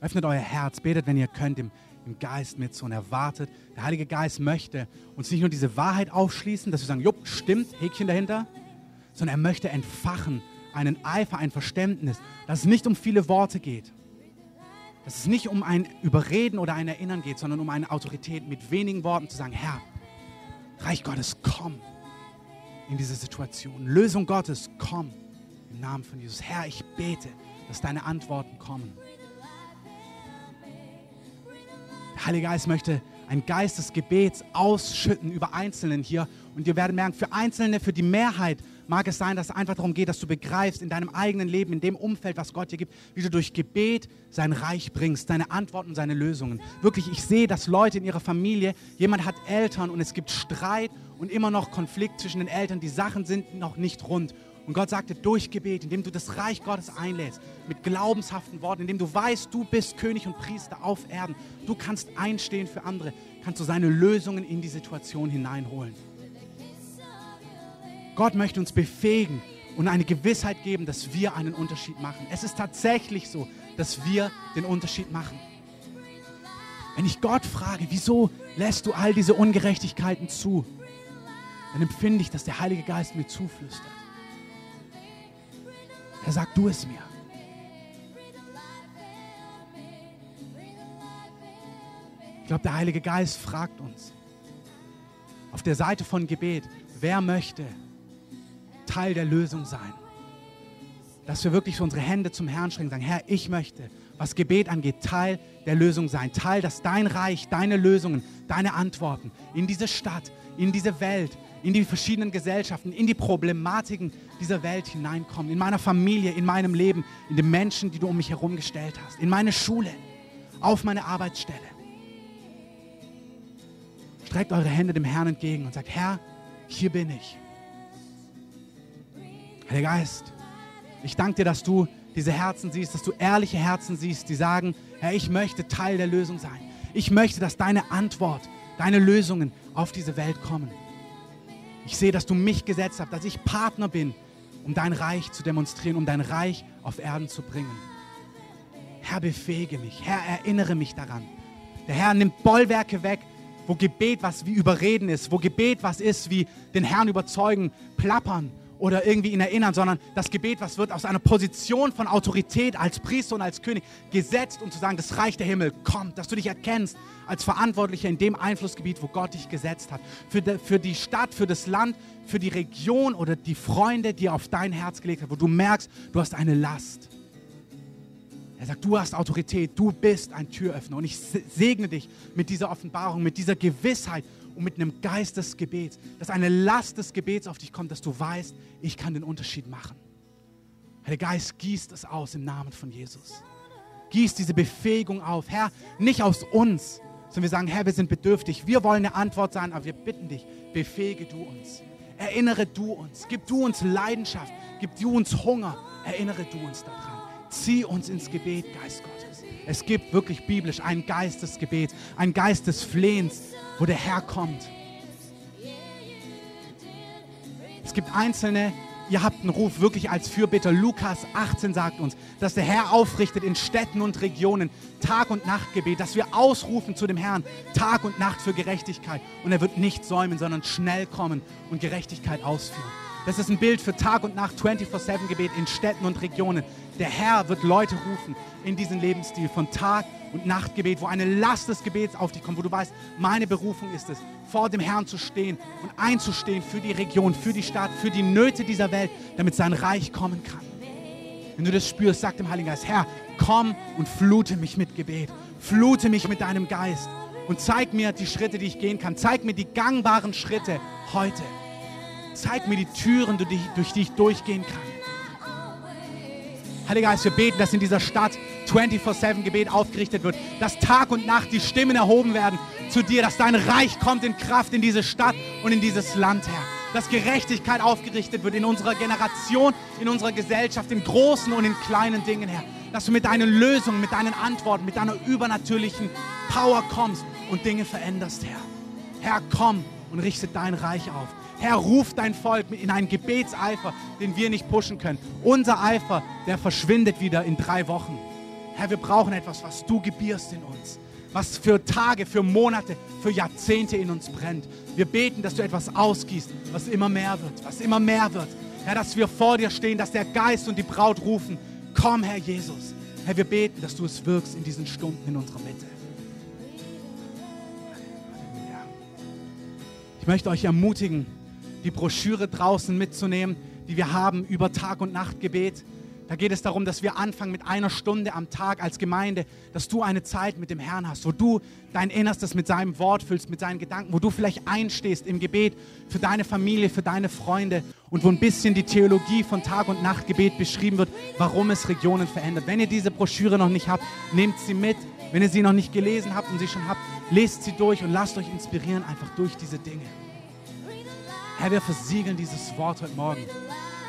Öffnet euer Herz, betet, wenn ihr könnt, im, im Geist mit so und erwartet. Der Heilige Geist möchte uns nicht nur diese Wahrheit aufschließen, dass wir sagen, jupp, stimmt, Häkchen dahinter, sondern er möchte entfachen, einen Eifer, ein Verständnis, dass es nicht um viele Worte geht, dass es nicht um ein Überreden oder ein Erinnern geht, sondern um eine Autorität mit wenigen Worten zu sagen, Herr, Reich Gottes, komm in diese Situation. Lösung Gottes, komm im Namen von Jesus. Herr, ich bete, dass deine Antworten kommen. Der Heilige Geist möchte ein Geist des Gebets ausschütten über Einzelnen hier. Und ihr werdet merken, für Einzelne, für die Mehrheit mag es sein, dass es einfach darum geht, dass du begreifst in deinem eigenen Leben, in dem Umfeld, was Gott dir gibt, wie du durch Gebet sein Reich bringst, seine Antworten, seine Lösungen. Wirklich, ich sehe, dass Leute in ihrer Familie, jemand hat Eltern und es gibt Streit und immer noch Konflikt zwischen den Eltern, die Sachen sind noch nicht rund. Und Gott sagte, durch Gebet, indem du das Reich Gottes einlädst, mit glaubenshaften Worten, indem du weißt, du bist König und Priester auf Erden, du kannst einstehen für andere, kannst du seine Lösungen in die Situation hineinholen. Gott möchte uns befähigen und eine Gewissheit geben, dass wir einen Unterschied machen. Es ist tatsächlich so, dass wir den Unterschied machen. Wenn ich Gott frage, wieso lässt du all diese Ungerechtigkeiten zu, dann empfinde ich, dass der Heilige Geist mir zuflüstert. Er sagt, du es mir. Ich glaube, der Heilige Geist fragt uns auf der Seite von Gebet, wer möchte Teil der Lösung sein? Dass wir wirklich unsere Hände zum Herrn strecken und sagen, Herr, ich möchte, was Gebet angeht, Teil der Lösung sein. Teil, dass dein Reich, deine Lösungen, deine Antworten in diese Stadt, in diese Welt, in die verschiedenen Gesellschaften, in die Problematiken dieser Welt hineinkommen. In meiner Familie, in meinem Leben, in den Menschen, die du um mich herum gestellt hast. In meine Schule, auf meine Arbeitsstelle. Streckt eure Hände dem Herrn entgegen und sagt, Herr, hier bin ich. Heiliger Geist, ich danke dir, dass du diese Herzen siehst, dass du ehrliche Herzen siehst, die sagen, Herr, ich möchte Teil der Lösung sein. Ich möchte, dass deine Antwort, deine Lösungen auf diese Welt kommen. Ich sehe, dass du mich gesetzt hast, dass ich Partner bin, um dein Reich zu demonstrieren, um dein Reich auf Erden zu bringen. Herr, befähige mich. Herr, erinnere mich daran. Der Herr nimmt Bollwerke weg, wo Gebet was wie Überreden ist, wo Gebet was ist wie den Herrn überzeugen, plappern oder irgendwie ihn erinnern, sondern das Gebet, was wird aus einer Position von Autorität als Priester und als König gesetzt, um zu sagen, das Reich der Himmel kommt, dass du dich erkennst als Verantwortlicher in dem Einflussgebiet, wo Gott dich gesetzt hat. Für, de, für die Stadt, für das Land, für die Region oder die Freunde, die er auf dein Herz gelegt hat, wo du merkst, du hast eine Last. Er sagt, du hast Autorität, du bist ein Türöffner. Und ich segne dich mit dieser Offenbarung, mit dieser Gewissheit und mit einem Geist des Gebets, dass eine Last des Gebets auf dich kommt, dass du weißt, ich kann den Unterschied machen. Der Geist gießt es aus im Namen von Jesus. Gießt diese Befähigung auf. Herr, nicht aus uns, sondern wir sagen, Herr, wir sind bedürftig. Wir wollen eine Antwort sein, aber wir bitten dich, befähige du uns. Erinnere du uns. Gib du uns Leidenschaft. Gib du uns Hunger. Erinnere du uns daran. Zieh uns ins Gebet, Geist Gottes. Es gibt wirklich biblisch einen Geist des Gebets, Geist des Flehens, wo der Herr kommt. Es gibt einzelne, ihr habt einen Ruf wirklich als Fürbitter. Lukas 18 sagt uns, dass der Herr aufrichtet in Städten und Regionen Tag- und Nachtgebet, dass wir ausrufen zu dem Herrn Tag und Nacht für Gerechtigkeit. Und er wird nicht säumen, sondern schnell kommen und Gerechtigkeit ausführen. Das ist ein Bild für Tag und Nacht 24-7-Gebet in Städten und Regionen. Der Herr wird Leute rufen in diesen Lebensstil von Tag und Nachtgebet, wo eine Last des Gebets auf dich kommt, wo du weißt, meine Berufung ist es, vor dem Herrn zu stehen und einzustehen für die Region, für die Stadt, für die Nöte dieser Welt, damit sein Reich kommen kann. Wenn du das spürst, sag dem Heiligen Geist, Herr, komm und flute mich mit Gebet, flute mich mit deinem Geist und zeig mir die Schritte, die ich gehen kann. Zeig mir die gangbaren Schritte heute. Zeig mir die Türen, durch die ich durchgehen kann. Heiliger Geist, wir beten, dass in dieser Stadt 24-7-Gebet aufgerichtet wird, dass Tag und Nacht die Stimmen erhoben werden zu dir, dass dein Reich kommt in Kraft in diese Stadt und in dieses Land, Herr. Dass Gerechtigkeit aufgerichtet wird in unserer Generation, in unserer Gesellschaft, in großen und in kleinen Dingen, Herr. Dass du mit deinen Lösungen, mit deinen Antworten, mit deiner übernatürlichen Power kommst und Dinge veränderst, Herr. Herr, komm und richte dein Reich auf. Herr, ruf dein Volk in einen Gebetseifer, den wir nicht pushen können. Unser Eifer, der verschwindet wieder in drei Wochen. Herr, wir brauchen etwas, was du gebierst in uns, was für Tage, für Monate, für Jahrzehnte in uns brennt. Wir beten, dass du etwas ausgießt, was immer mehr wird, was immer mehr wird. Herr, dass wir vor dir stehen, dass der Geist und die Braut rufen, komm, Herr Jesus. Herr, wir beten, dass du es wirkst in diesen Stunden in unserer Mitte. Ich möchte euch ermutigen, die Broschüre draußen mitzunehmen, die wir haben über Tag- und Nachtgebet. Da geht es darum, dass wir anfangen mit einer Stunde am Tag als Gemeinde, dass du eine Zeit mit dem Herrn hast, wo du dein Innerstes mit seinem Wort füllst, mit seinen Gedanken, wo du vielleicht einstehst im Gebet für deine Familie, für deine Freunde und wo ein bisschen die Theologie von Tag- und Nachtgebet beschrieben wird, warum es Regionen verändert. Wenn ihr diese Broschüre noch nicht habt, nehmt sie mit. Wenn ihr sie noch nicht gelesen habt und sie schon habt, lest sie durch und lasst euch inspirieren einfach durch diese Dinge. Herr, wir versiegeln dieses Wort heute Morgen.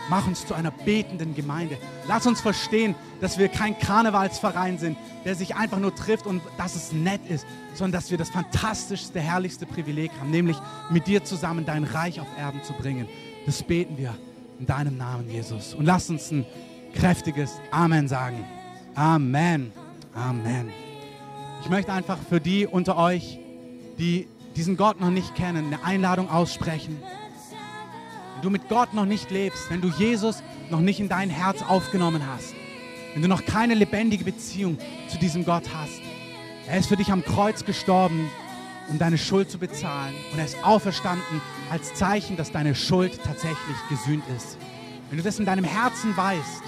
Mach uns zu einer betenden Gemeinde. Lass uns verstehen, dass wir kein Karnevalsverein sind, der sich einfach nur trifft und dass es nett ist, sondern dass wir das fantastischste, herrlichste Privileg haben, nämlich mit dir zusammen dein Reich auf Erden zu bringen. Das beten wir in deinem Namen, Jesus. Und lass uns ein kräftiges Amen sagen. Amen. Amen. Ich möchte einfach für die unter euch, die diesen Gott noch nicht kennen, eine Einladung aussprechen du mit Gott noch nicht lebst, wenn du Jesus noch nicht in dein Herz aufgenommen hast, wenn du noch keine lebendige Beziehung zu diesem Gott hast, er ist für dich am Kreuz gestorben, um deine Schuld zu bezahlen. Und er ist auferstanden als Zeichen, dass deine Schuld tatsächlich gesühnt ist. Wenn du das in deinem Herzen weißt,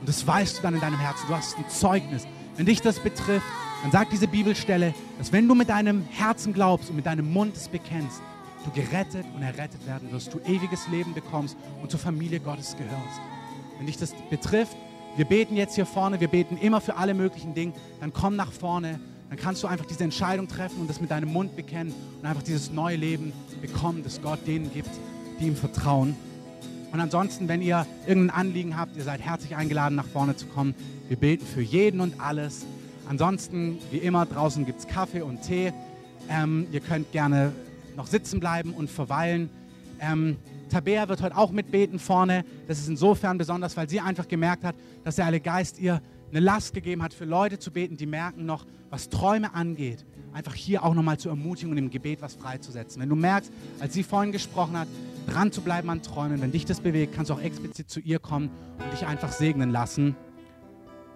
und das weißt du dann in deinem Herzen, du hast ein Zeugnis, wenn dich das betrifft, dann sagt diese Bibelstelle, dass wenn du mit deinem Herzen glaubst und mit deinem Mund es bekennst, du gerettet und errettet werden wirst, du ewiges Leben bekommst und zur Familie Gottes gehörst. Wenn dich das betrifft, wir beten jetzt hier vorne, wir beten immer für alle möglichen Dinge, dann komm nach vorne, dann kannst du einfach diese Entscheidung treffen und das mit deinem Mund bekennen und einfach dieses neue Leben bekommen, das Gott denen gibt, die ihm vertrauen. Und ansonsten, wenn ihr irgendein Anliegen habt, ihr seid herzlich eingeladen, nach vorne zu kommen. Wir beten für jeden und alles. Ansonsten, wie immer, draußen gibt es Kaffee und Tee. Ähm, ihr könnt gerne noch sitzen bleiben und verweilen. Ähm, Tabea wird heute auch mitbeten vorne. Das ist insofern besonders, weil sie einfach gemerkt hat, dass der Heilige Geist ihr eine Last gegeben hat, für Leute zu beten, die merken noch, was Träume angeht, einfach hier auch nochmal zur Ermutigung im Gebet was freizusetzen. Wenn du merkst, als sie vorhin gesprochen hat, dran zu bleiben an Träumen, wenn dich das bewegt, kannst du auch explizit zu ihr kommen und dich einfach segnen lassen.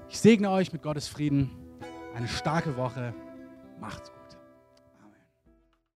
Ich segne euch mit Gottes Frieden. Eine starke Woche. Macht's gut.